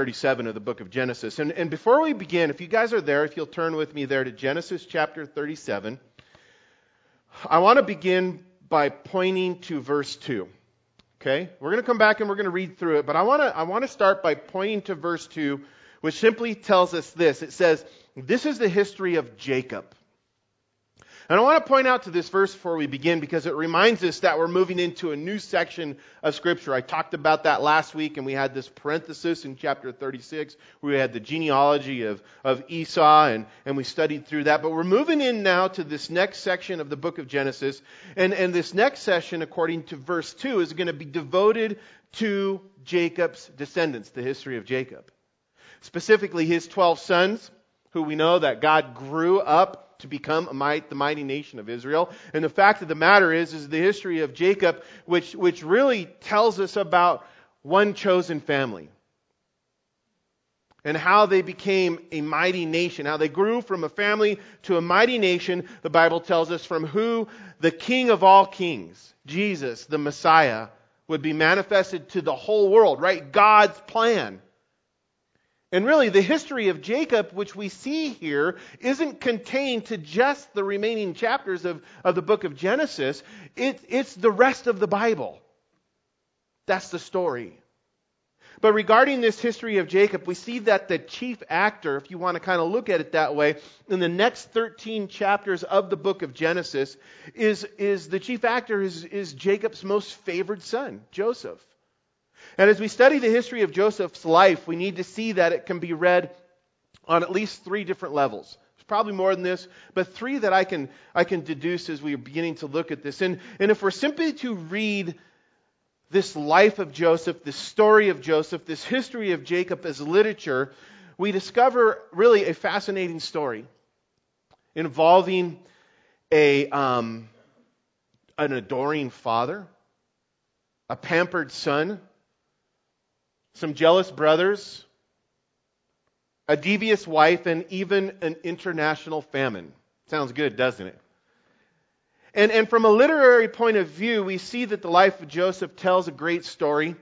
37 of the book of Genesis. And, and before we begin, if you guys are there, if you'll turn with me there to Genesis chapter 37, I want to begin by pointing to verse 2. Okay? We're going to come back and we're going to read through it, but I want to I want to start by pointing to verse 2, which simply tells us this. It says, "This is the history of Jacob." And I want to point out to this verse before we begin because it reminds us that we're moving into a new section of Scripture. I talked about that last week, and we had this parenthesis in chapter 36 where we had the genealogy of, of Esau, and, and we studied through that. But we're moving in now to this next section of the book of Genesis. And, and this next session, according to verse 2, is going to be devoted to Jacob's descendants, the history of Jacob. Specifically, his 12 sons, who we know that God grew up to become might, the mighty nation of Israel. And the fact of the matter is, is the history of Jacob, which, which really tells us about one chosen family. And how they became a mighty nation, how they grew from a family to a mighty nation, the Bible tells us, from who the King of all kings, Jesus, the Messiah, would be manifested to the whole world, right? God's plan. And really, the history of Jacob, which we see here, isn't contained to just the remaining chapters of, of the book of Genesis. It, it's the rest of the Bible. That's the story. But regarding this history of Jacob, we see that the chief actor, if you want to kind of look at it that way, in the next 13 chapters of the book of Genesis, is, is the chief actor is, is Jacob's most favored son, Joseph. And as we study the history of Joseph's life, we need to see that it can be read on at least three different levels. There's probably more than this, but three that I can, I can deduce as we are beginning to look at this. And, and if we're simply to read this life of Joseph, this story of Joseph, this history of Jacob as literature, we discover really a fascinating story involving a, um, an adoring father, a pampered son, some jealous brothers, a devious wife, and even an international famine. Sounds good, doesn't it? And, and from a literary point of view, we see that the life of Joseph tells a great story.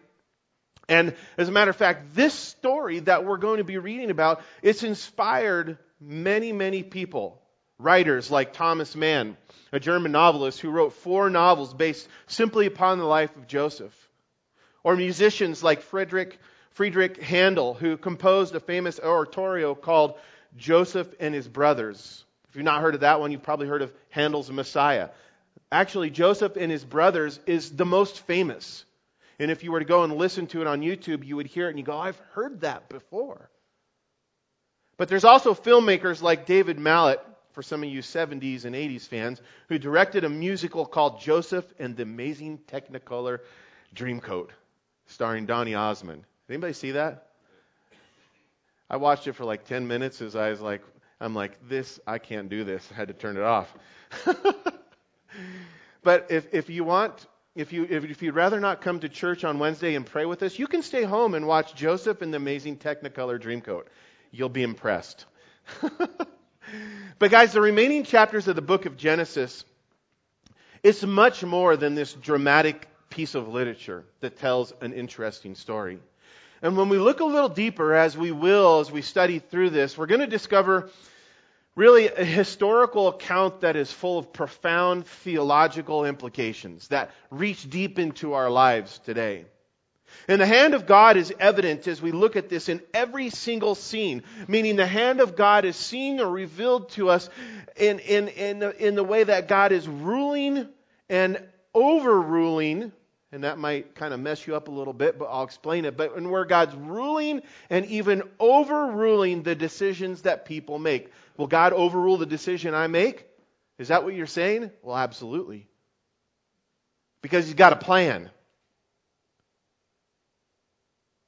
And as a matter of fact, this story that we're going to be reading about, it's inspired many, many people. Writers like Thomas Mann, a German novelist who wrote four novels based simply upon the life of Joseph. Or musicians like Frederick, Friedrich Handel, who composed a famous oratorio called Joseph and His Brothers. If you've not heard of that one, you've probably heard of Handel's Messiah. Actually, Joseph and His Brothers is the most famous. And if you were to go and listen to it on YouTube, you would hear it and you go, I've heard that before. But there's also filmmakers like David Mallet, for some of you 70s and 80s fans, who directed a musical called Joseph and the Amazing Technicolor Dreamcoat starring Donny Osmond. Did Anybody see that? I watched it for like 10 minutes as I was like, I'm like, this, I can't do this. I had to turn it off. but if, if you want, if, you, if, if you'd rather not come to church on Wednesday and pray with us, you can stay home and watch Joseph in the Amazing Technicolor Dreamcoat. You'll be impressed. but guys, the remaining chapters of the book of Genesis, it's much more than this dramatic piece of literature that tells an interesting story. And when we look a little deeper, as we will as we study through this, we're going to discover really a historical account that is full of profound theological implications that reach deep into our lives today. And the hand of God is evident as we look at this in every single scene, meaning the hand of God is seen or revealed to us in, in, in, in the way that God is ruling and overruling and that might kind of mess you up a little bit, but I'll explain it. But where God's ruling and even overruling the decisions that people make. Will God overrule the decision I make? Is that what you're saying? Well, absolutely. Because He's got a plan.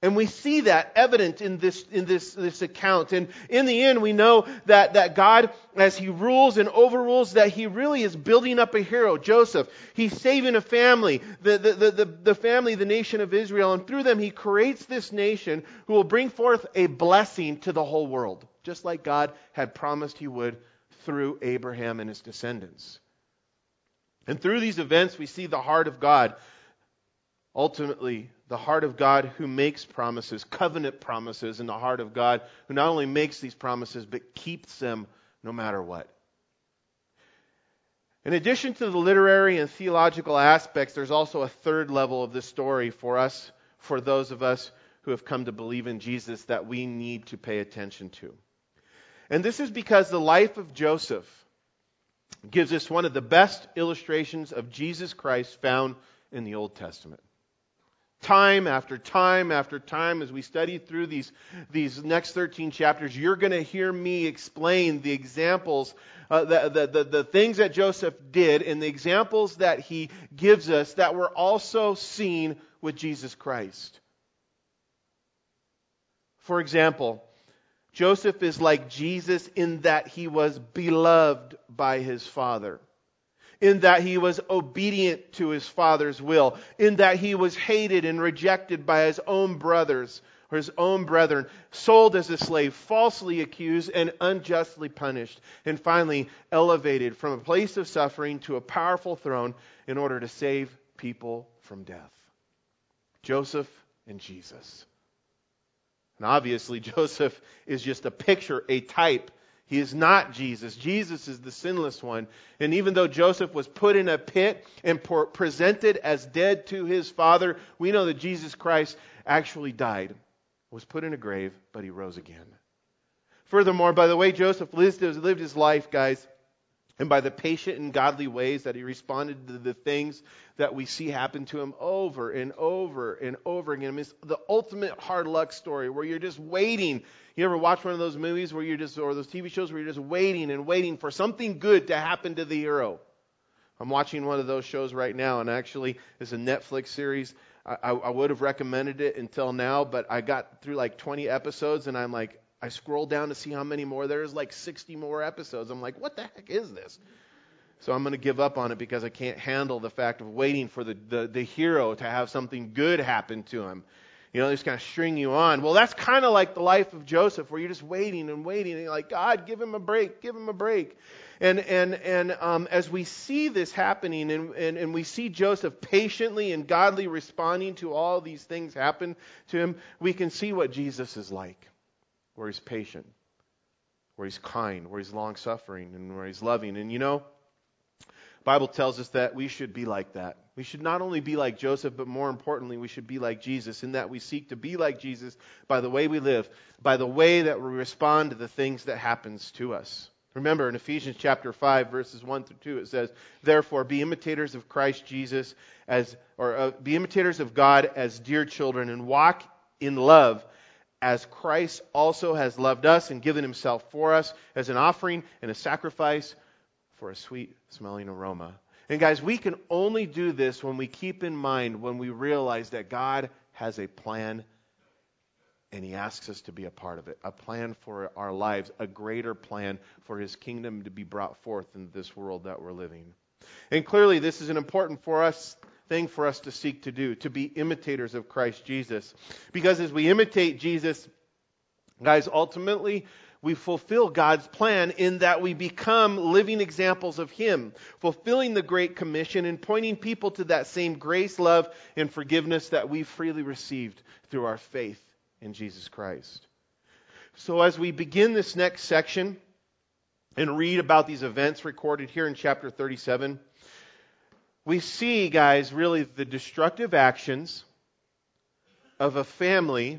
And we see that evident in this, in this, this account. And in the end, we know that, that God, as He rules and overrules, that He really is building up a hero, Joseph. He's saving a family, the, the, the, the, the family, the nation of Israel. And through them, He creates this nation who will bring forth a blessing to the whole world, just like God had promised He would through Abraham and his descendants. And through these events, we see the heart of God Ultimately, the heart of God who makes promises, covenant promises, in the heart of God who not only makes these promises, but keeps them no matter what. In addition to the literary and theological aspects, there's also a third level of this story for us, for those of us who have come to believe in Jesus, that we need to pay attention to. And this is because the life of Joseph gives us one of the best illustrations of Jesus Christ found in the Old Testament time after time after time as we study through these, these next 13 chapters, you're going to hear me explain the examples, uh, the, the, the, the things that Joseph did and the examples that he gives us that were also seen with Jesus Christ. For example, Joseph is like Jesus in that he was beloved by his father in that he was obedient to his father's will, in that he was hated and rejected by his own brothers or his own brethren, sold as a slave, falsely accused, and unjustly punished, and finally elevated from a place of suffering to a powerful throne in order to save people from death. Joseph and Jesus. And obviously, Joseph is just a picture, a type he is not Jesus. Jesus is the sinless one. And even though Joseph was put in a pit and presented as dead to his father, we know that Jesus Christ actually died, was put in a grave, but he rose again. Furthermore, by the way Joseph lived his, life, guys, and by the patient and godly ways that he responded to the things that we see happen to him over and over and over again. I mean, it's the ultimate hard luck story where you're just waiting you ever watch one of those movies where you're just, or those TV shows where you're just waiting and waiting for something good to happen to the hero? I'm watching one of those shows right now, and actually, it's a Netflix series. I, I, I would have recommended it until now, but I got through like 20 episodes, and I'm like, I scroll down to see how many more. There's like 60 more episodes. I'm like, what the heck is this? So I'm going to give up on it because I can't handle the fact of waiting for the, the, the hero to have something good happen to him. You know, they just kind of string you on. Well, that's kind of like the life of Joseph, where you're just waiting and waiting, and you're like, God, give him a break, give him a break. And and and um, as we see this happening, and, and and we see Joseph patiently and godly responding to all these things happen to him, we can see what Jesus is like, where he's patient, where he's kind, where he's long suffering, and where he's loving. And you know, Bible tells us that we should be like that. We should not only be like Joseph, but more importantly, we should be like Jesus in that we seek to be like Jesus by the way we live, by the way that we respond to the things that happens to us. Remember in Ephesians chapter 5 verses 1 through 2 it says, "Therefore be imitators of Christ Jesus as or uh, be imitators of God as dear children and walk in love as Christ also has loved us and given himself for us as an offering and a sacrifice for a sweet smelling aroma." And guys, we can only do this when we keep in mind, when we realize that God has a plan and He asks us to be a part of it. A plan for our lives, a greater plan for His kingdom to be brought forth in this world that we're living. And clearly, this is an important for us thing for us to seek to do, to be imitators of Christ Jesus. Because as we imitate Jesus, guys, ultimately, we fulfill God's plan in that we become living examples of Him, fulfilling the Great Commission and pointing people to that same grace, love, and forgiveness that we freely received through our faith in Jesus Christ. So, as we begin this next section and read about these events recorded here in chapter 37, we see, guys, really the destructive actions of a family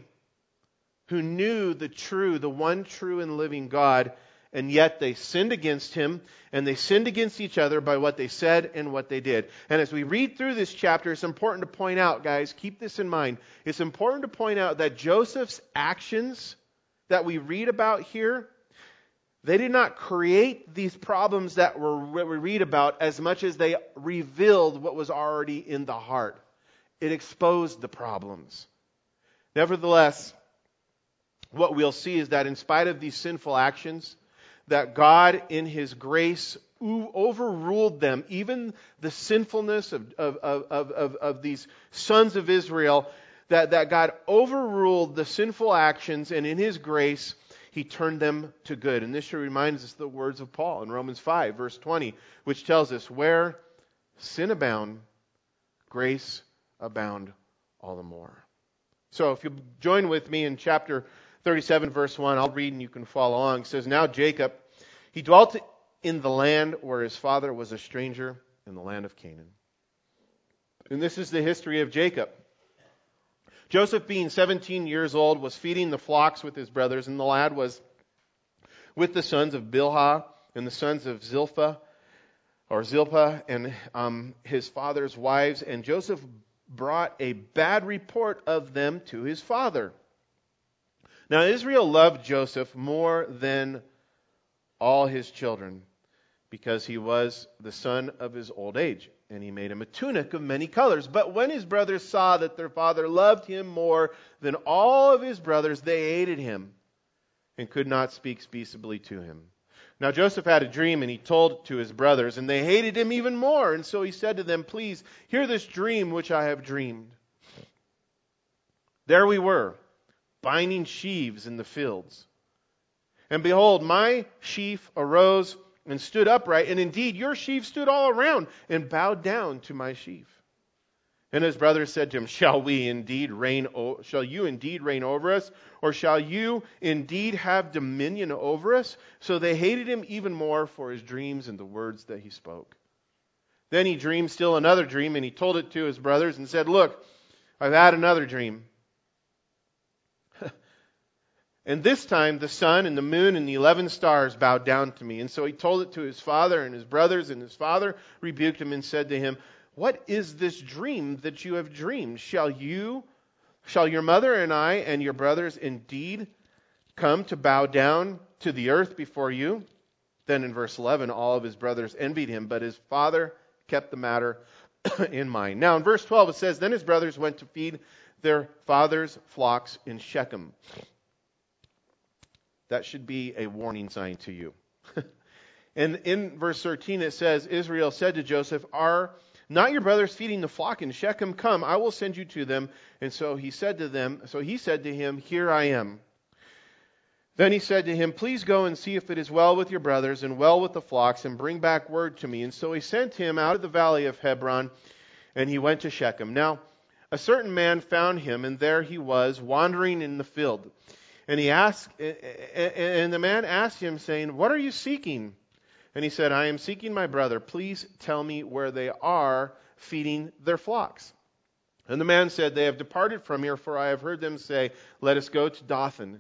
who knew the true, the one true and living God, and yet they sinned against him, and they sinned against each other by what they said and what they did. And as we read through this chapter, it's important to point out, guys, keep this in mind. It's important to point out that Joseph's actions that we read about here, they did not create these problems that we read about as much as they revealed what was already in the heart. It exposed the problems. Nevertheless, what we'll see is that in spite of these sinful actions, that God in his grace overruled them, even the sinfulness of, of, of, of, of these sons of Israel, that, that God overruled the sinful actions, and in his grace, he turned them to good. And this should remind us the words of Paul in Romans 5, verse 20, which tells us, Where sin abound, grace abound all the more. So if you join with me in chapter 37, verse 1, I'll read and you can follow along. It says, Now Jacob, he dwelt in the land where his father was a stranger in the land of Canaan. And this is the history of Jacob. Joseph, being 17 years old, was feeding the flocks with his brothers, and the lad was with the sons of Bilhah and the sons of Zilpha, or Zilpah, and um, his father's wives. And Joseph brought a bad report of them to his father. Now, Israel loved Joseph more than all his children because he was the son of his old age. And he made him a tunic of many colors. But when his brothers saw that their father loved him more than all of his brothers, they hated him and could not speak peaceably to him. Now Joseph had a dream, and he told it to his brothers, and they hated him even more. And so he said to them, Please hear this dream which I have dreamed. There we were, binding sheaves in the fields. And behold, my sheaf arose and stood upright, and indeed your sheaf stood all around and bowed down to my sheaf. And his brothers said to him, Shall we indeed reign, o- shall you indeed reign over us? Or shall you indeed have dominion over us? So they hated him even more for his dreams and the words that he spoke. Then he dreamed still another dream, and he told it to his brothers and said, Look, I've had another dream. And this time the sun and the moon and the eleven stars bowed down to me. And so he told it to his father and his brothers, and his father rebuked him and said to him, What is this dream that you have dreamed? Shall you, shall your mother and I and your brothers indeed come to bow down to the earth before you? Then in verse 11, all of his brothers envied him, but his father kept the matter in mind. Now in verse 12 it says, Then his brothers went to feed their father's flocks in Shechem. That should be a warning sign to you. and in verse 13 it says, Israel said to Joseph, Are not your brothers feeding the flock in Shechem? Come, I will send you to them. And so he said to them, so he said to him, Here I am. Then he said to him, Please go and see if it is well with your brothers and well with the flocks, and bring back word to me. And so he sent him out of the valley of Hebron, and he went to Shechem. Now, a certain man found him, and there he was, wandering in the field. And he asked, and the man asked him, saying, What are you seeking? And he said, I am seeking my brother. Please tell me where they are feeding their flocks. And the man said, They have departed from here, for I have heard them say, Let us go to Dothan.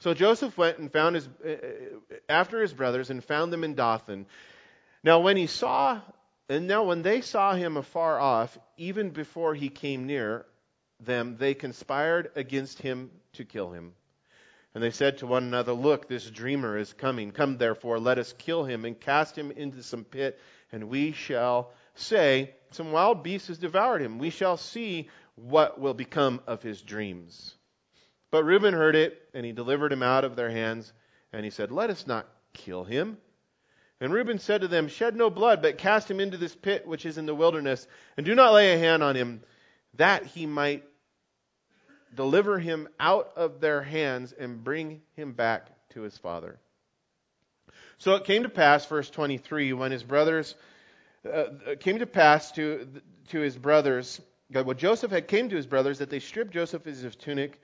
So Joseph went and found his, uh, uh, after his brothers and found them in Dothan. Now when he saw, and now when they saw him afar off, even before he came near them, they conspired against him to kill him. And they said to one another, Look, this dreamer is coming. Come, therefore, let us kill him and cast him into some pit, and we shall say, Some wild beast has devoured him. We shall see what will become of his dreams. But Reuben heard it, and he delivered him out of their hands, and he said, Let us not kill him. And Reuben said to them, Shed no blood, but cast him into this pit which is in the wilderness, and do not lay a hand on him, that he might deliver him out of their hands and bring him back to his father. So it came to pass, verse 23, when his brothers uh, came to pass to to his brothers, God, well, Joseph had came to his brothers that they stripped Joseph of his tunic,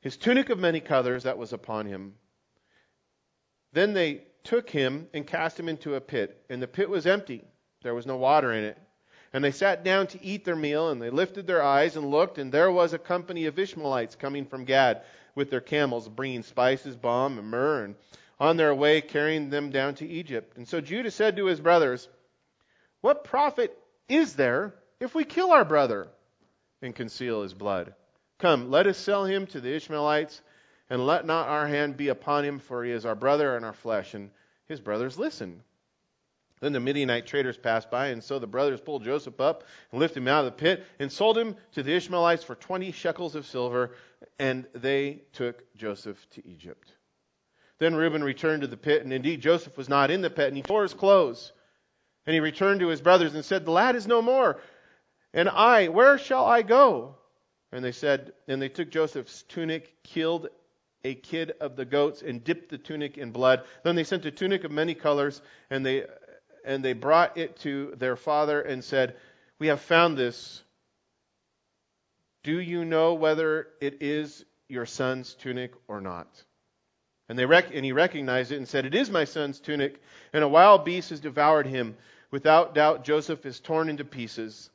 his tunic of many colors that was upon him. Then they took him and cast him into a pit, and the pit was empty; there was no water in it. And they sat down to eat their meal, and they lifted their eyes and looked, and there was a company of Ishmaelites coming from Gad with their camels, bringing spices, balm, and myrrh, and on their way carrying them down to Egypt. And so Judah said to his brothers, What profit is there if we kill our brother and conceal his blood? Come, let us sell him to the Ishmaelites, and let not our hand be upon him, for he is our brother and our flesh. And his brothers listened. Then the Midianite traders passed by, and so the brothers pulled Joseph up and lifted him out of the pit and sold him to the Ishmaelites for 20 shekels of silver, and they took Joseph to Egypt. Then Reuben returned to the pit, and indeed Joseph was not in the pit, and he tore his clothes. And he returned to his brothers and said, The lad is no more. And I, where shall I go? And they said, and they took Joseph's tunic, killed a kid of the goats, and dipped the tunic in blood. Then they sent a tunic of many colors, and they and they brought it to their father and said, We have found this Do you know whether it is your son's tunic or not? And, they rec- and he recognized it and said, It is my son's tunic, and a wild beast has devoured him. Without doubt, Joseph is torn into pieces.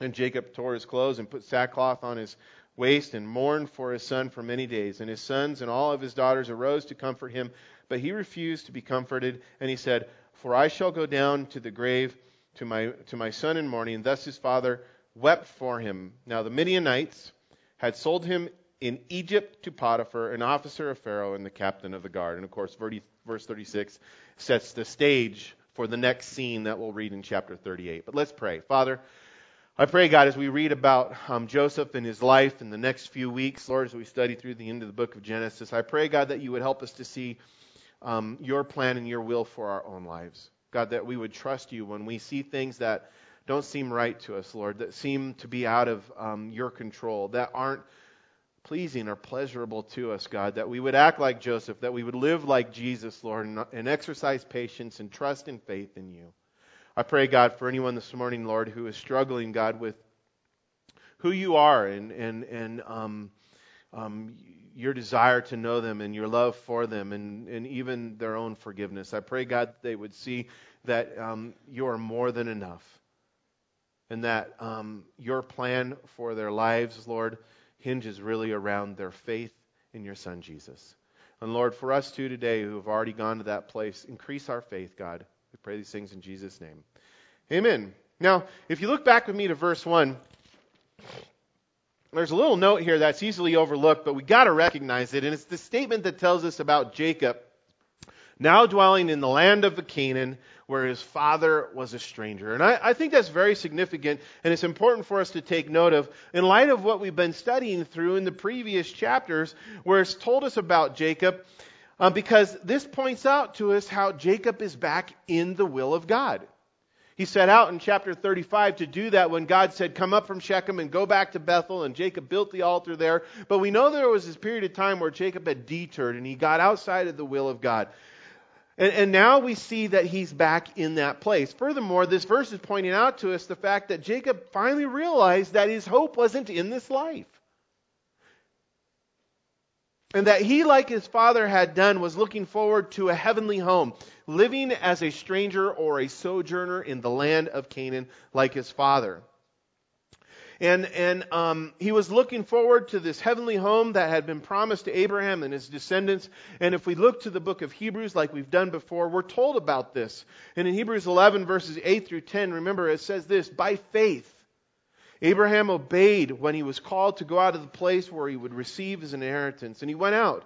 And Jacob tore his clothes and put sackcloth on his waist and mourned for his son for many days. And his sons and all of his daughters arose to comfort him, but he refused to be comforted. And he said, For I shall go down to the grave to my, to my son in mourning. And thus his father wept for him. Now the Midianites had sold him in Egypt to Potiphar, an officer of Pharaoh and the captain of the guard. And of course, verse 36 sets the stage for the next scene that we'll read in chapter 38. But let's pray. Father, I pray, God, as we read about um, Joseph and his life in the next few weeks, Lord, as we study through the end of the book of Genesis, I pray, God, that you would help us to see um, your plan and your will for our own lives. God, that we would trust you when we see things that don't seem right to us, Lord, that seem to be out of um, your control, that aren't pleasing or pleasurable to us, God, that we would act like Joseph, that we would live like Jesus, Lord, and, and exercise patience and trust and faith in you. I pray, God, for anyone this morning, Lord, who is struggling, God, with who you are and, and, and um, um, your desire to know them and your love for them and, and even their own forgiveness. I pray, God, they would see that um, you are more than enough and that um, your plan for their lives, Lord, hinges really around their faith in your Son, Jesus. And Lord, for us too today who have already gone to that place, increase our faith, God. We pray these things in Jesus' name. Amen. Now, if you look back with me to verse 1, there's a little note here that's easily overlooked, but we got to recognize it. And it's the statement that tells us about Jacob now dwelling in the land of Canaan, where his father was a stranger. And I, I, think that's very significant, and it's important for us to take note of in light of what we've been studying through in the previous chapters, where it's told us about Jacob um, because this points out to us how Jacob is back in the will of God. He set out in chapter 35 to do that when God said, Come up from Shechem and go back to Bethel, and Jacob built the altar there. But we know there was this period of time where Jacob had detoured and he got outside of the will of God. And, and, now we see that he's back in that place. Furthermore, this verse is pointing out to us the fact that Jacob finally realized that his hope wasn't in this life. And that he, like his father had done, was looking forward to a heavenly home, living as a stranger or a sojourner in the land of Canaan, like his father. And, and um, he was looking forward to this heavenly home that had been promised to Abraham and his descendants. And if we look to the book of Hebrews, like we've done before, we're told about this. And in Hebrews 11, verses 8 through 10, remember it says this By faith, Abraham obeyed when he was called to go out of the place where he would receive his inheritance, and he went out,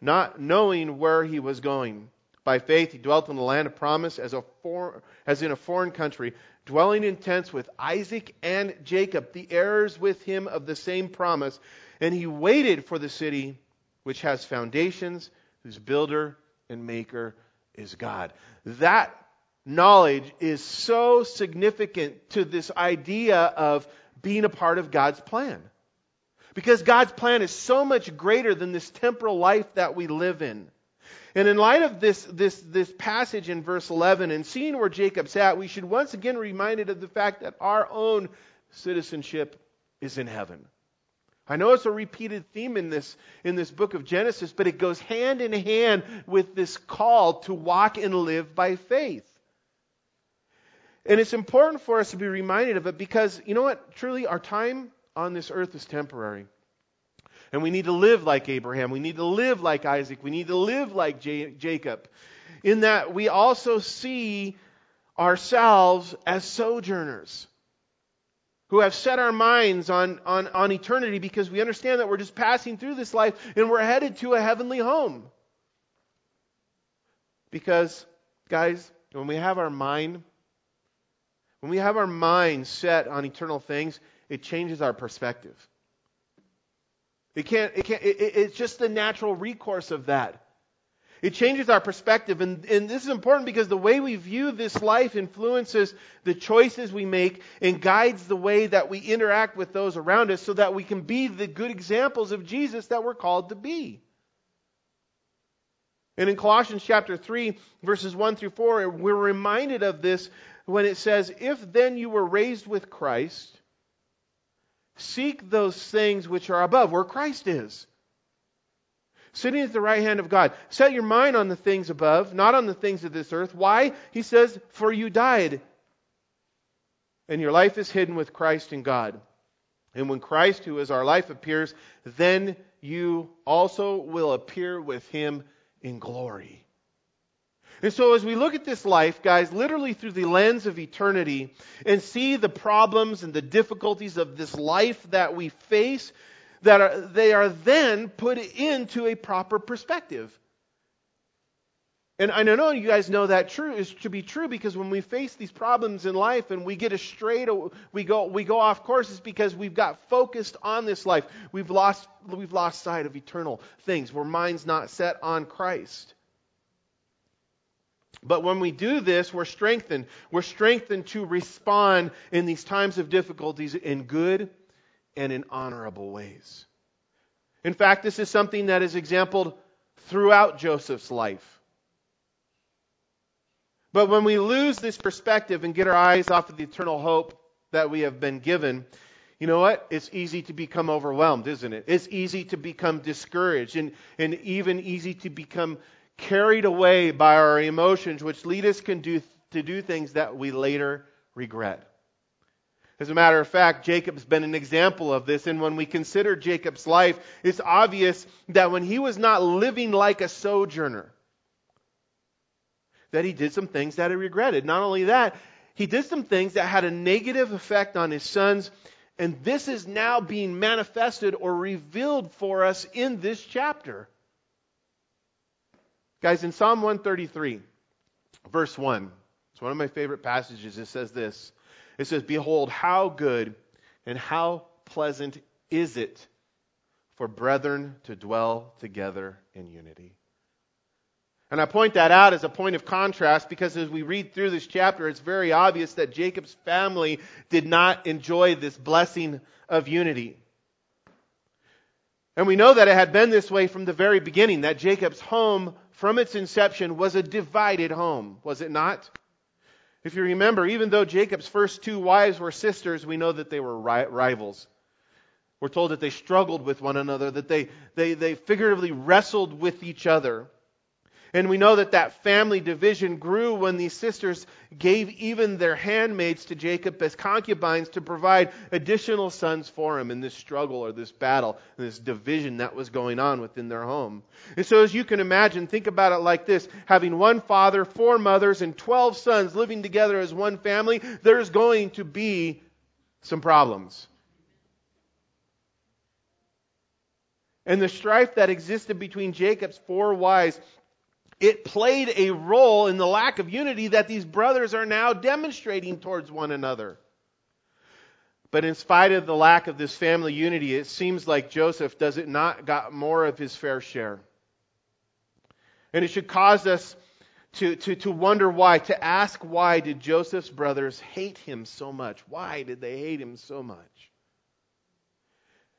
not knowing where he was going. By faith, he dwelt in the land of promise as, a for, as in a foreign country, dwelling in tents with Isaac and Jacob, the heirs with him of the same promise. And he waited for the city which has foundations, whose builder and maker is God. That knowledge is so significant to this idea of being a part of God's plan. Because God's plan is so much greater than this temporal life that we live in. And in light of this, this, this passage in verse 11 and seeing where Jacob's at, we should once again be reminded of the fact that our own citizenship is in heaven. I know it's a repeated theme in this, in this book of Genesis, but it goes hand in hand with this call to walk and live by faith. And it's important for us to be reminded of it because, you know what? Truly, our time on this earth is temporary. And we need to live like Abraham. We need to live like Isaac. We need to live like J- Jacob. In that we also see ourselves as sojourners who have set our minds on, on, on eternity because we understand that we're just passing through this life and we're headed to a heavenly home. Because, guys, when we have our mind when we have our mind set on eternal things, it changes our perspective. It can't, it can't, it, it's just the natural recourse of that. It changes our perspective. And, and this is important because the way we view this life influences the choices we make and guides the way that we interact with those around us so that we can be the good examples of Jesus that we're called to be. And in Colossians chapter 3, verses 1 through 4, we're reminded of this when it says, If then you were raised with Christ, Seek those things which are above, where Christ is. Sitting at the right hand of God. Set your mind on the things above, not on the things of this earth. Why? He says, For you died. And your life is hidden with Christ in God. And when Christ, who is our life, appears, then you also will appear with him in glory. And so, as we look at this life, guys, literally through the lens of eternity, and see the problems and the difficulties of this life that we face, that are, they are then put into a proper perspective. And I know you guys know that true is to be true because when we face these problems in life and we get astray, we go we go off course, it's because we've got focused on this life. We've lost we've lost sight of eternal things. Our mind's not set on Christ. But when we do this, we're strengthened. We're strengthened to respond in these times of difficulties in good and in honorable ways. In fact, this is something that is exampled throughout Joseph's life. But when we lose this perspective and get our eyes off of the eternal hope that we have been given, you know what? It's easy to become overwhelmed, isn't it? It's easy to become discouraged and, and even easy to become carried away by our emotions, which lead us do, to do things that we later regret. As a matter of fact, Jacob's been an example of this, and when we consider Jacob's life, it's obvious that when he was not living like a sojourner, that he did some things that he regretted. Not only that, he did some things that had a negative effect on his sons, and this is now being manifested or revealed for us in this chapter. Guys, in Psalm 133, verse 1, it's one of my favorite passages. It says this It says, Behold, how good and how pleasant is it for brethren to dwell together in unity. And I point that out as a point of contrast because as we read through this chapter, it's very obvious that Jacob's family did not enjoy this blessing of unity. And we know that it had been this way from the very beginning, that Jacob's home from its inception was a divided home, was it not? If you remember, even though Jacob's first two wives were sisters, we know that they were ri- rivals. We're told that they struggled with one another, that they, they, they figuratively wrestled with each other. And we know that that family division grew when these sisters gave even their handmaids to Jacob as concubines to provide additional sons for him in this struggle or this battle, this division that was going on within their home. And so, as you can imagine, think about it like this having one father, four mothers, and 12 sons living together as one family, there's going to be some problems. And the strife that existed between Jacob's four wives it played a role in the lack of unity that these brothers are now demonstrating towards one another. But in spite of the lack of this family unity, it seems like Joseph does it not got more of his fair share. And it should cause us to, to, to wonder why, to ask why did Joseph's brothers hate him so much? Why did they hate him so much?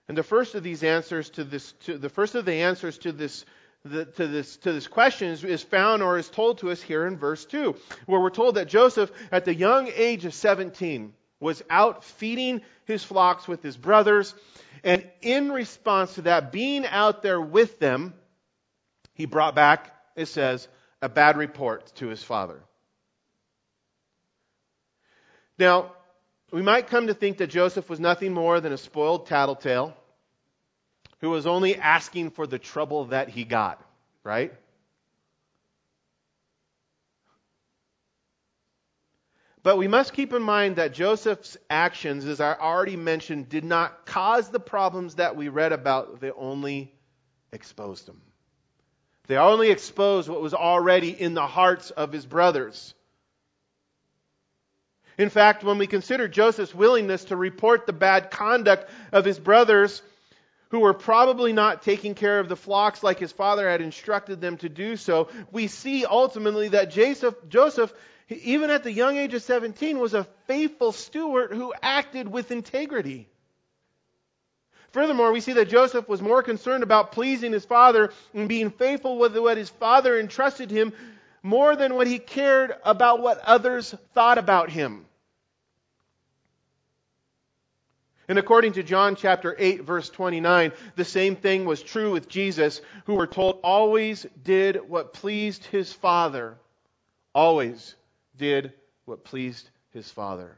And the first of these answers to this, to, the first of the answers to this the, to, this, to this question is, is found or is told to us here in verse 2, where we're told that Joseph, at the young age of 17, was out feeding his flocks with his brothers. And in response to that, being out there with them, he brought back, it says, a bad report to his father. Now, we might come to think that Joseph was nothing more than a spoiled tattletale who was only asking for the trouble that he got, right? But we must keep in mind that Joseph's actions, as I already mentioned, did not cause the problems that we read about, they only exposed them. They only exposed what was already in the hearts of his brothers. In fact, when we consider Joseph's willingness to report the bad conduct of his brothers, who were probably not taking care of the flocks like his father had instructed them to do so, we see ultimately that Joseph, Joseph, even at the young age of 17, was a faithful steward who acted with integrity. Furthermore, we see that Joseph was more concerned about pleasing his father and being faithful with what his father entrusted him more than what he cared about what others thought about him. And according to John chapter 8 verse 29, the same thing was true with Jesus, who we're told always did what pleased his Father. Always did what pleased his Father.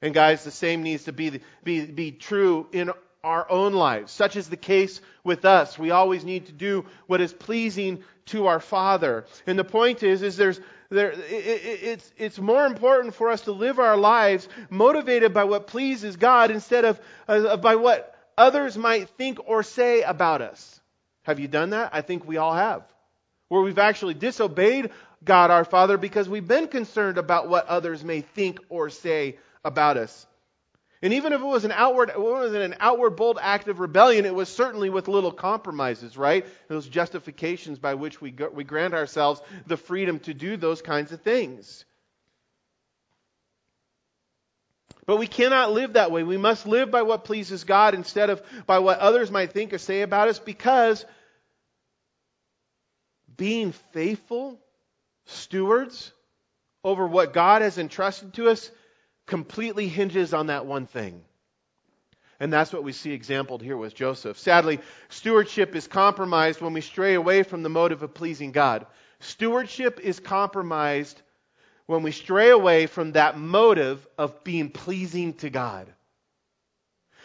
And guys, the same needs to be, be, be true in our own lives. Such is the case with us. We always need to do what is pleasing to our Father. And the point is, is there's, there, it, it, it's, it's more important for us to live our lives motivated by what pleases God instead of uh, by what others might think or say about us. Have you done that? I think we all have. Where we've actually disobeyed God our Father because we've been concerned about what others may think or say about us. And even if it was an outward, it was an outward bold act of rebellion, it was certainly with little compromises, right? Those justifications by which we, go, we grant ourselves the freedom to do those kinds of things. But we cannot live that way. We must live by what pleases God instead of by what others might think or say about us because being faithful stewards over what God has entrusted to us completely hinges on that one thing. And that's what we see exampled here with Joseph. Sadly, stewardship is compromised when we stray away from the motive of pleasing God. Stewardship is compromised when we stray away from that motive of being pleasing to God.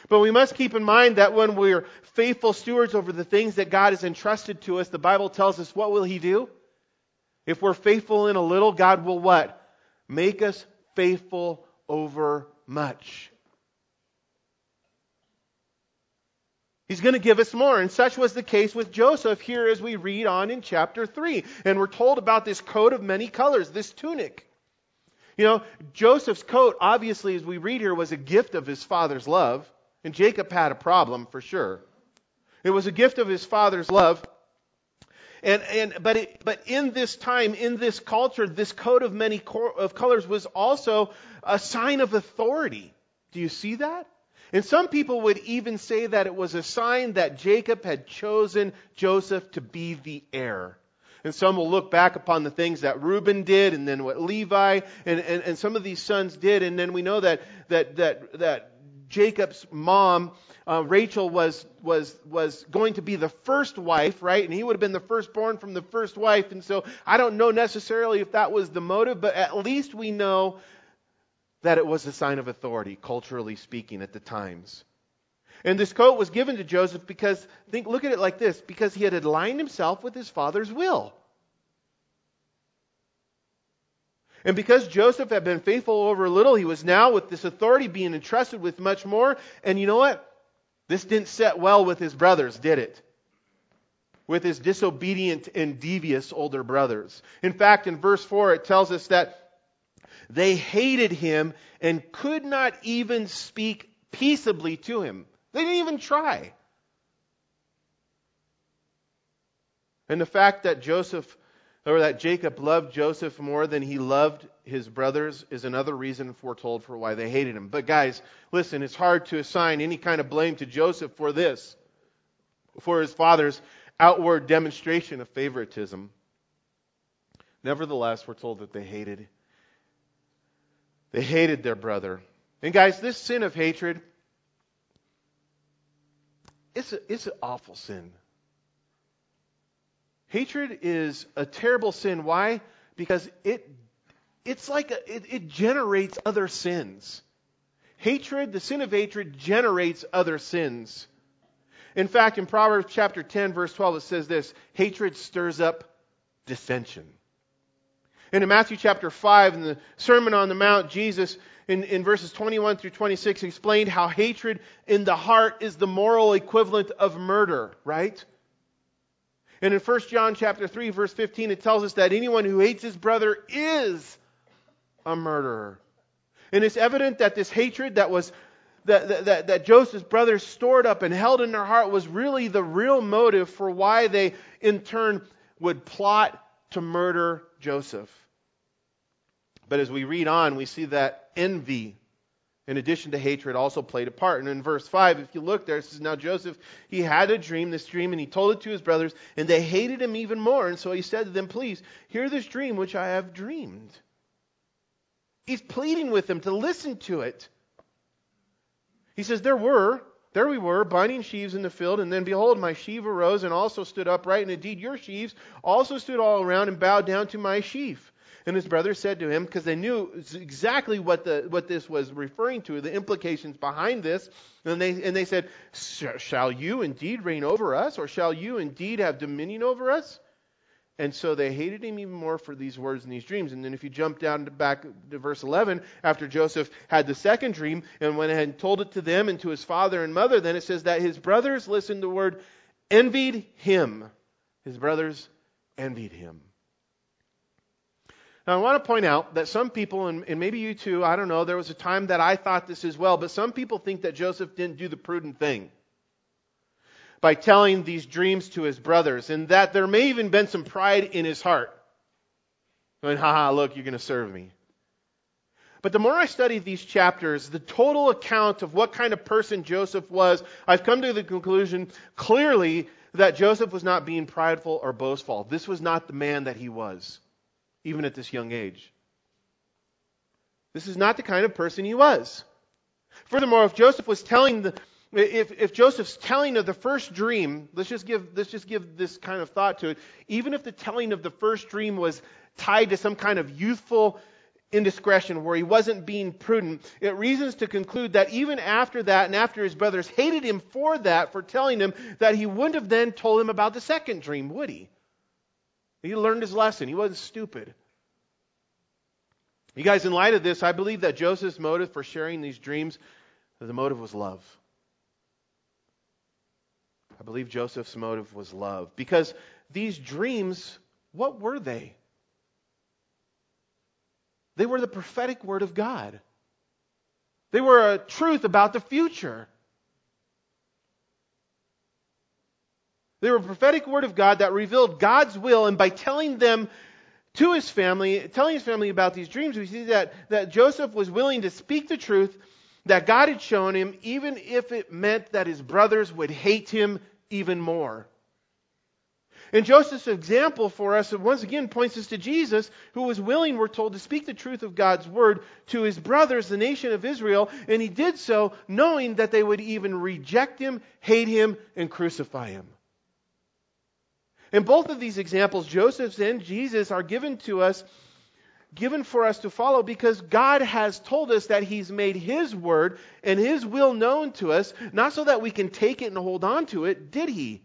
But we must keep in mind that when we're faithful stewards over the things that God has entrusted to us, the Bible tells us what will He do? If we're faithful in a little, God will what? Make us faithful over much. He's going to give us more. And such was the case with Joseph here as we read on in chapter 3. And we're told about this coat of many colors, this tunic. You know, Joseph's coat, obviously, as we read here, was a gift of his father's love. And Jacob had a problem for sure. It was a gift of his father's love. And, and, but, it, but in this time, in this culture, this coat of many cor- of colors was also a sign of authority. Do you see that? And some people would even say that it was a sign that Jacob had chosen Joseph to be the heir. And some will look back upon the things that Reuben did and then what Levi and, and, and some of these sons did. And then we know that, that, that, that Jacob's mom, uh, Rachel, was, was, was going to be the first wife, right? And he would have been the firstborn from the first wife. And so I don't know necessarily if that was the motive, but at least we know that it was a sign of authority, culturally speaking, at the times. And this coat was given to Joseph because, think, look at it like this, because he had aligned himself with his father's will. And because Joseph had been faithful over a little, he was now with this authority being entrusted with much more. And you know what? This didn't set well with his brothers, did it? With his disobedient and devious older brothers. In fact, in verse 4, it tells us that they hated him and could not even speak peaceably to him. They didn't even try. And the fact that Joseph that Jacob loved Joseph more than he loved his brothers is another reason foretold for why they hated him. But guys, listen, it's hard to assign any kind of blame to Joseph for this, for his father's outward demonstration of favoritism. Nevertheless, we're told that they hated they hated their brother. And guys, this sin of hatred it's a, it's an awful sin. Hatred is a terrible sin. Why? Because it it's like a, it, it generates other sins. Hatred, the sin of hatred, generates other sins. In fact, in Proverbs chapter 10, verse 12, it says this hatred stirs up dissension. And in Matthew chapter 5, in the Sermon on the Mount, Jesus, in, in verses 21 through 26, explained how hatred in the heart is the moral equivalent of murder, right? And in 1 John chapter 3 verse 15 it tells us that anyone who hates his brother is a murderer. And it's evident that this hatred that was that, that, that Joseph's brothers stored up and held in their heart was really the real motive for why they in turn would plot to murder Joseph. But as we read on, we see that envy in addition to hatred, also played a part. And in verse 5, if you look there, it says, Now Joseph, he had a dream, this dream, and he told it to his brothers, and they hated him even more. And so he said to them, Please, hear this dream which I have dreamed. He's pleading with them to listen to it. He says, There were, there we were, binding sheaves in the field, and then behold, my sheaf arose and also stood upright, and indeed your sheaves also stood all around and bowed down to my sheaf. And his brothers said to him, because they knew exactly what, the, what this was referring to, the implications behind this, and they, and they said, Shall you indeed reign over us, or shall you indeed have dominion over us? And so they hated him even more for these words and these dreams. And then if you jump down to back to verse 11, after Joseph had the second dream and went ahead and told it to them and to his father and mother, then it says that his brothers, listened to the word, envied him. His brothers envied him. Now, I want to point out that some people, and, and, maybe you too, I don't know, there was a time that I thought this as well, but some people think that Joseph didn't do the prudent thing by telling these dreams to his brothers, and that there may even been some pride in his heart. Going, haha, look, you're going to serve me. But the more I study these chapters, the total account of what kind of person Joseph was, I've come to the conclusion clearly that Joseph was not being prideful or boastful. This was not the man that he was, even at this young age. This is not the kind of person he was. Furthermore, if Joseph was telling the, if, if Joseph's telling of the first dream, let's just give let's just give this kind of thought to it. Even if the telling of the first dream was tied to some kind of youthful indiscretion where he wasn't being prudent, it reasons to conclude that even after that and after his brothers hated him for that, for telling him, that he wouldn't have then told him about the second dream, would he? He learned his lesson. He wasn't stupid. You guys, in light of this, I believe that Joseph's motive for sharing these dreams, the motive was love. I believe Joseph's motive was love. Because these dreams, what were they? They were the prophetic word of God. They were a truth about the future. They were a prophetic word of God that revealed God's will, and by telling them to his family, telling his family about these dreams, we see that, that Joseph was willing to speak the truth that God had shown him, even if it meant that his brothers would hate him even more. And Joseph's example for us, once again, points us to Jesus, who was willing, we're told, to speak the truth of God's word to his brothers, the nation of Israel, and he did so knowing that they would even reject him, hate him, and crucify him. In both of these examples, Joseph's and Jesus are given to us given for us to follow because God has told us that He's made His word and His will known to us, not so that we can take it and hold on to it, did He?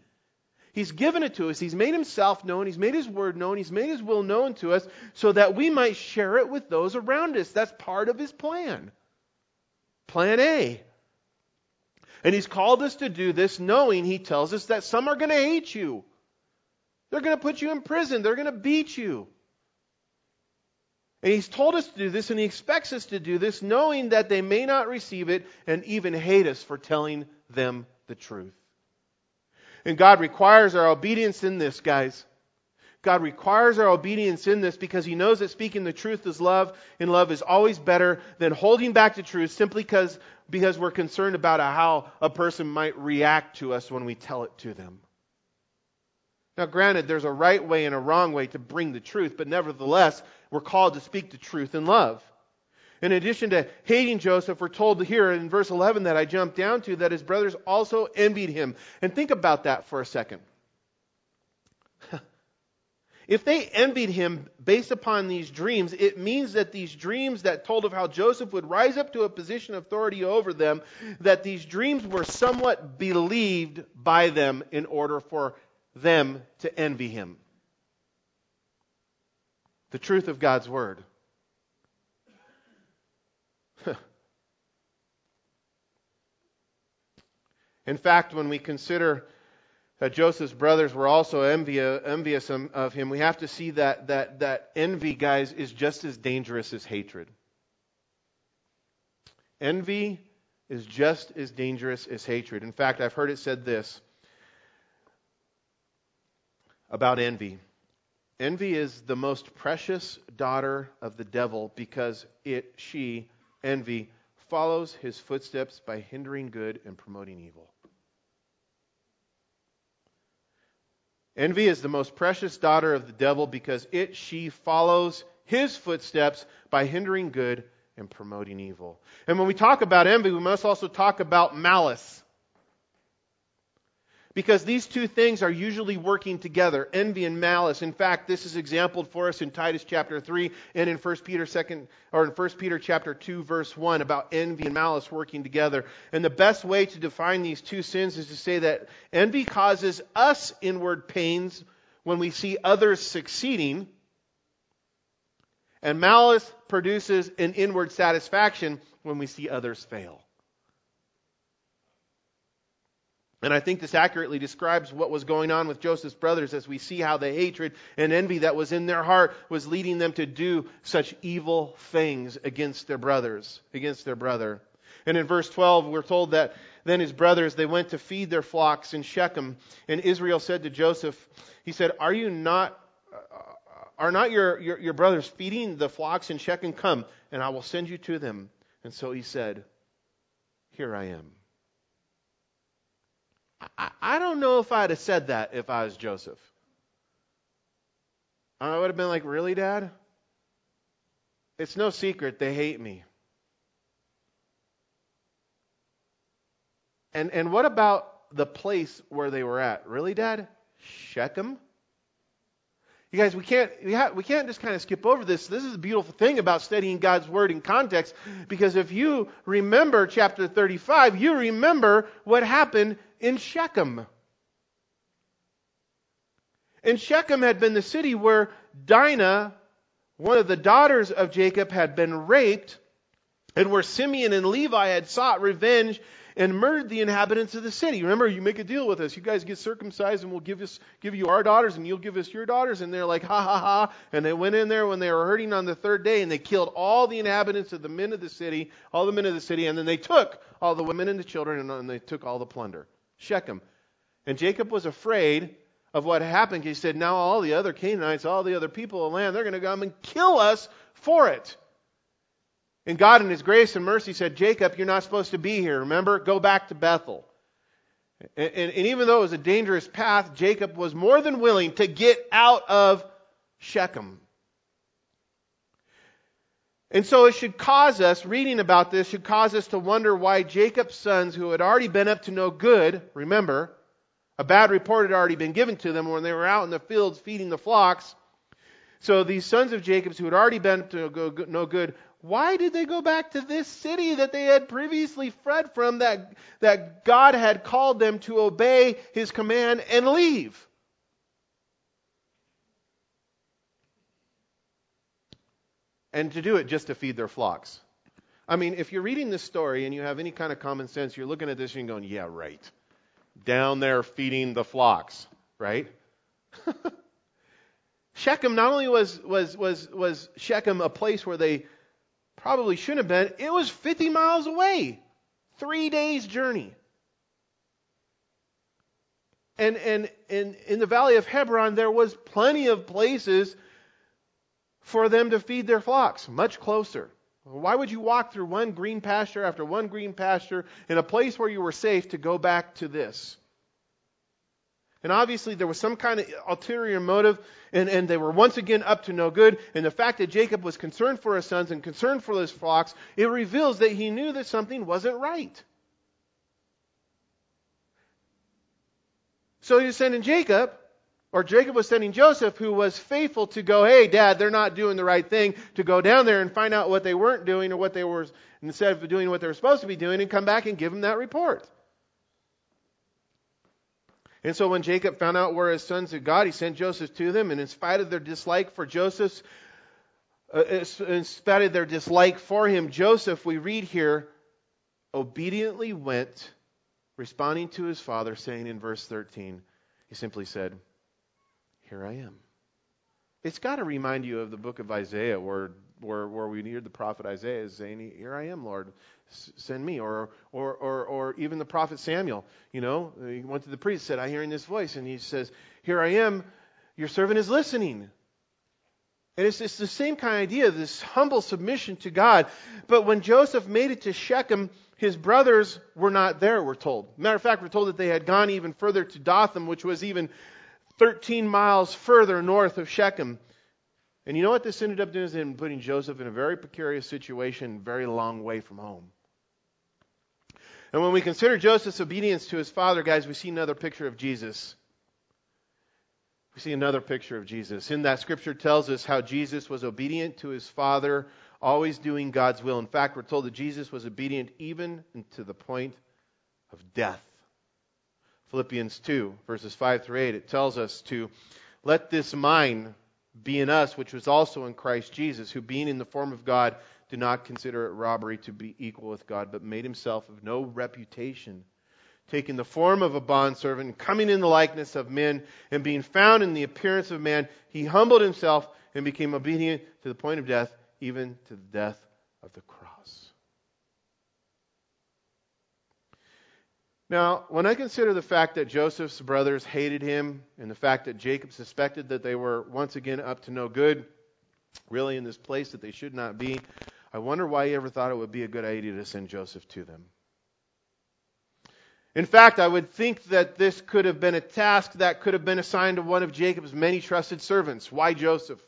He's given it to us. He's made Himself known. He's made His word known. He's made His will known to us so that we might share it with those around us. That's part of His plan. Plan A. And He's called us to do this knowing He tells us that some are going to hate you. They're going to put you in prison. They're going to beat you. And he's told us to do this, and he expects us to do this, knowing that they may not receive it and even hate us for telling them the truth. And God requires our obedience in this, guys. God requires our obedience in this because He knows that speaking the truth is love, and love is always better than holding back the truth simply because, because we're concerned about how a person might react to us when we tell it to them. Now, granted, there's a right way and a wrong way to bring the truth, but nevertheless, we're called to speak the truth in love. In addition to hating Joseph, we're told here in verse 11 that I jumped down to that his brothers also envied him. And think about that for a second. if they envied him based upon these dreams, it means that these dreams that told of how Joseph would rise up to a position of authority over them, that these dreams were somewhat believed by them in order for them to envy him. The truth of God's word. In fact, when we consider that Joseph's brothers were also envious of him, we have to see that, that, that envy, guys, is just as dangerous as hatred. Envy is just as dangerous as hatred. In fact, I've heard it said this about envy. Envy is the most precious daughter of the devil because it, she, envy, follows his footsteps by hindering good and promoting evil. Envy is the most precious daughter of the devil because it, she, follows his footsteps by hindering good and promoting evil. And when we talk about envy, we must also talk about malice. Because these two things are usually working together, envy and malice. In fact, this is exampled for us in Titus chapter 3 and in 1 Peter 2 or in 1 Peter chapter 2 verse 1 about envy and malice working together. And the best way to define these two sins is to say that envy causes us inward pains when we see others succeeding, and malice produces an inward satisfaction when we see others fail. And I think this accurately describes what was going on with Joseph's brothers as we see how the hatred and envy that was in their heart was leading them to do such evil things against their brothers, against their brother. And in verse 12, we're told that then his brothers, they went to feed their flocks in Shechem. And Israel said to Joseph, he said, Are you not, are not your, your, your brothers feeding the flocks in Shechem? Come, and I will send you to them. And so he said, Here I am. I, don't know if I'd have said that if I was Joseph. I would have been like, Really, Dad? It's no secret they hate me. And, and what about the place where they were at? Really, Dad? Shechem? You guys, we can't, we, ha- we can't just kind of skip over this. This is the beautiful thing about studying God's Word in context, because if you remember chapter 35, you remember what happened in Shechem. And Shechem had been the city where Dinah, one of the daughters of Jacob, had been raped, and where Simeon and Levi had sought revenge and murdered the inhabitants of the city. Remember, you make a deal with us. You guys get circumcised and we'll give us give you our daughters and you'll give us your daughters. And they're like, ha ha ha. And they went in there when they were hurting on the third day and they killed all the inhabitants of the men of the city, all the men of the city, and then they took all the women and the children and they took all the plunder. Shechem. And Jacob was afraid of what happened. He said, now all the other Canaanites, all the other people of the land, they're going to come and kill us for it. And God, in His grace and mercy, said, Jacob, you're not supposed to be here. Remember? Go back to Bethel. And, and, and, even though it was a dangerous path, Jacob was more than willing to get out of Shechem. And so it should cause us, reading about this, should cause us to wonder why Jacob's sons, who had already been up to no good, remember, a bad report had already been given to them when they were out in the fields feeding the flocks. So these sons of Jacob's, who had already been up to no good, why did they go back to this city that they had previously fled from, that, that God had called them to obey his command and leave? And to do it just to feed their flocks. I mean, if you're reading this story and you have any kind of common sense, you're looking at this and you're going, yeah, right. Down there feeding the flocks, right? Shechem not only was, was, was, was Shechem a place where they probably shouldn't have been. It was 50 miles away. Three days' journey. And, and, and in the valley of Hebron, there was plenty of places for them to feed their flocks, much closer. Why would you walk through one green pasture after one green pasture in a place where you were safe to go back to this? And obviously, there was some kind of ulterior motive, and, and they were once again up to no good. And the fact that Jacob was concerned for his sons and concerned for his flocks, it reveals that he knew that something wasn't right. So he was sending Jacob, or Jacob was sending Joseph, who was faithful to go, hey, dad, they're not doing the right thing, to go down there and find out what they weren't doing or what they were, instead of doing what they were supposed to be doing, and come back and give him that report. And so when Jacob found out where his sons had got, he sent Joseph to them, and in spite of their dislike for Joseph, uh, in spite of their dislike for him, Joseph, we read here, obediently went, responding to his father, saying in verse 13, he simply said, Here I am. It's got to remind you of the book of Isaiah where, where, where we hear the prophet Isaiah saying, Here I am, Lord send me. Or, or, or, or even the prophet Samuel, you know, he went to the priest, said, I hear in this voice. And he says, Here I am, your servant is listening. And it's, it's the same kind of idea, this humble submission to God. But when Joseph made it to Shechem, his brothers were not there, we're told. Matter of fact, we're told that they had gone even further to Dothan, which was even 13 miles further north of Shechem. And you know what this ended up doing? Is in putting Joseph in a very precarious situation, very long way from home. And when we consider Joseph's obedience to his father, guys, we see another picture of Jesus. We see another picture of Jesus. In that scripture tells us how Jesus was obedient to his father, always doing God's will. In fact, we're told that Jesus was obedient even to the point of death. Philippians 2, verses 5 through 8, it tells us to let this mind be in us, which was also in Christ Jesus, who being in the form of God, did not consider it robbery to be equal with God, but made himself of no reputation, taking the form of a bondservant, coming in the likeness of men, and being found in the appearance of man, he humbled himself and became obedient to the point of death, even to the death of the cross. Now, when I consider the fact that Joseph's brothers hated him and the fact that Jacob suspected that they were once again up to no good, really in this place that they should not be, I wonder why he ever thought it would be a good idea to send Joseph to them. In fact, I would think that this could have been a task that could have been assigned to one of Jacob's many trusted servants. Why Joseph?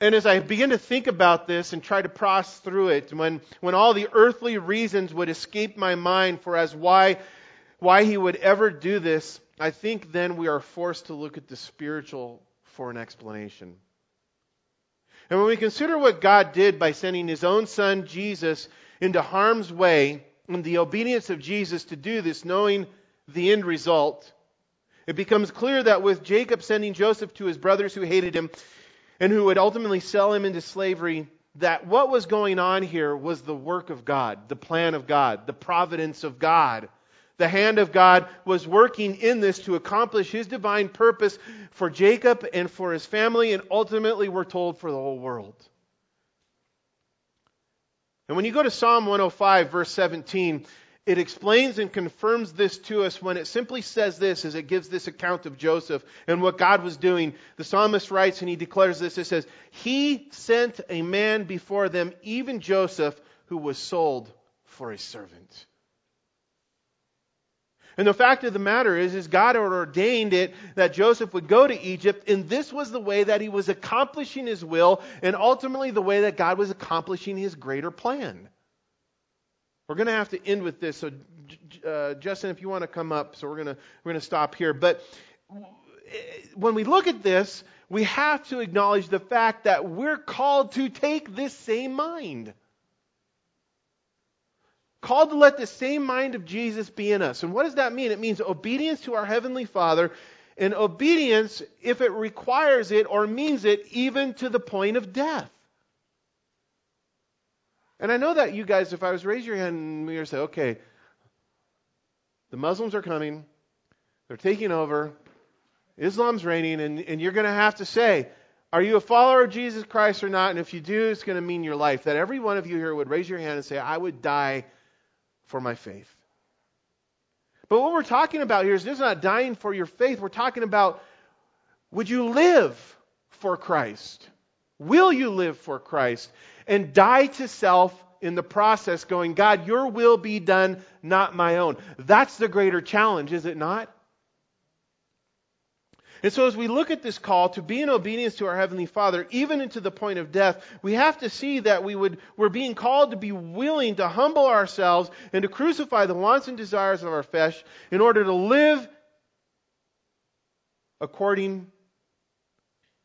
And as I begin to think about this and try to process through it, when, when all the earthly reasons would escape my mind for as why, why he would ever do this, I think then we are forced to look at the spiritual for an explanation. And when we consider what God did by sending his own son, Jesus, into harm's way, and the obedience of Jesus to do this, knowing the end result, it becomes clear that with Jacob sending Joseph to his brothers who hated him, and who would ultimately sell him into slavery, that what was going on here was the work of God, the plan of God, the providence of God. The hand of God was working in this to accomplish his divine purpose for Jacob and for his family, and ultimately, we're told, for the whole world. And when you go to Psalm 105, verse 17, it explains and confirms this to us when it simply says this as it gives this account of Joseph and what God was doing. The psalmist writes and he declares this. It says, He sent a man before them, even Joseph, who was sold for a servant. And the fact of the matter is, is God ordained it that Joseph would go to Egypt, and this was the way that he was accomplishing his will, and ultimately the way that God was accomplishing his greater plan. We're going to have to end with this. So, uh, Justin, if you want to come up, so we're going to we're going to stop here. But when we look at this, we have to acknowledge the fact that we're called to take this same mind. Called to let the same mind of Jesus be in us. And what does that mean? It means obedience to our Heavenly Father, and obedience if it requires it or means it, even to the point of death. And I know that you guys, if I was raise your hand and we to say, okay, the Muslims are coming, they're taking over, Islam's reigning, and, and you're going to have to say, are you a follower of Jesus Christ or not? And if you do, it's going to mean your life. That every one of you here would raise your hand and say, I would die for my faith. But what we're talking about here is not dying for your faith. We're talking about would you live for Christ? Will you live for Christ? And die to self in the process, going, God, your will be done, not my own. That's the greater challenge, is it not? And so, as we look at this call to be in obedience to our Heavenly Father, even into the point of death, we have to see that we would, we're being called to be willing to humble ourselves and to crucify the wants and desires of our flesh in order to live according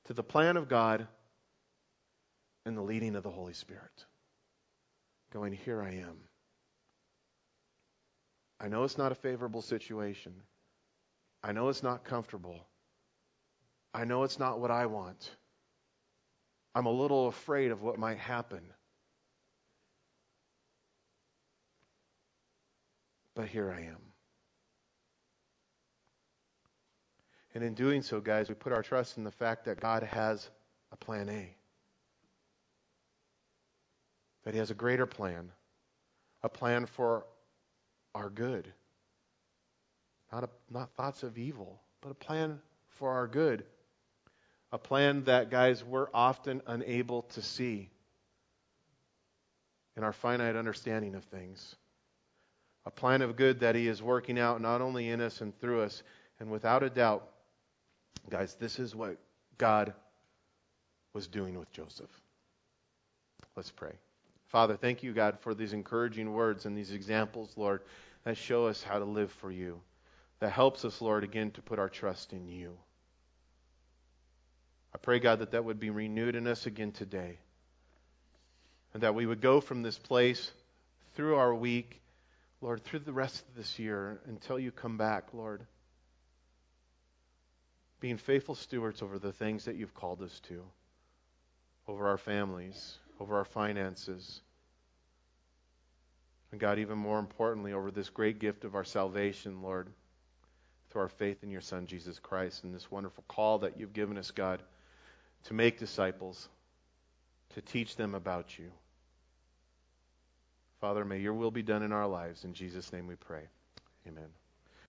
to the plan of God and the leading of the Holy Spirit. Going, Here I am. I know it's not a favorable situation. I know it's not comfortable. I know it's not what I want. I'm a little afraid of what might happen. But here I am. And in doing so, guys, we put our trust in the fact that God has a plan A that He has a greater plan, a plan for our good. Not, a, not thoughts of evil, but a plan for our good. A plan that, guys, we're often unable to see in our finite understanding of things. A plan of good that He is working out not only in us and through us, and without a doubt, Guys, this is what God was doing with Joseph. Let's pray. Father, thank you, God, for these encouraging words and these examples, Lord, that show us how to live for you. That helps us, Lord, again to put our trust in you. I pray, God, that that would be renewed in us again today. And that we would go from this place through our week, Lord, through the rest of this year until you come back, Lord. Being faithful stewards over the things that you've called us to, over our families, over our finances. And God, even more importantly, over this great gift of our salvation, Lord, through our faith in your Son, Jesus Christ, and this wonderful call that you've given us, God to make disciples, to teach them about you. Father, may your will be done in our lives. In Jesus' name we pray. Amen.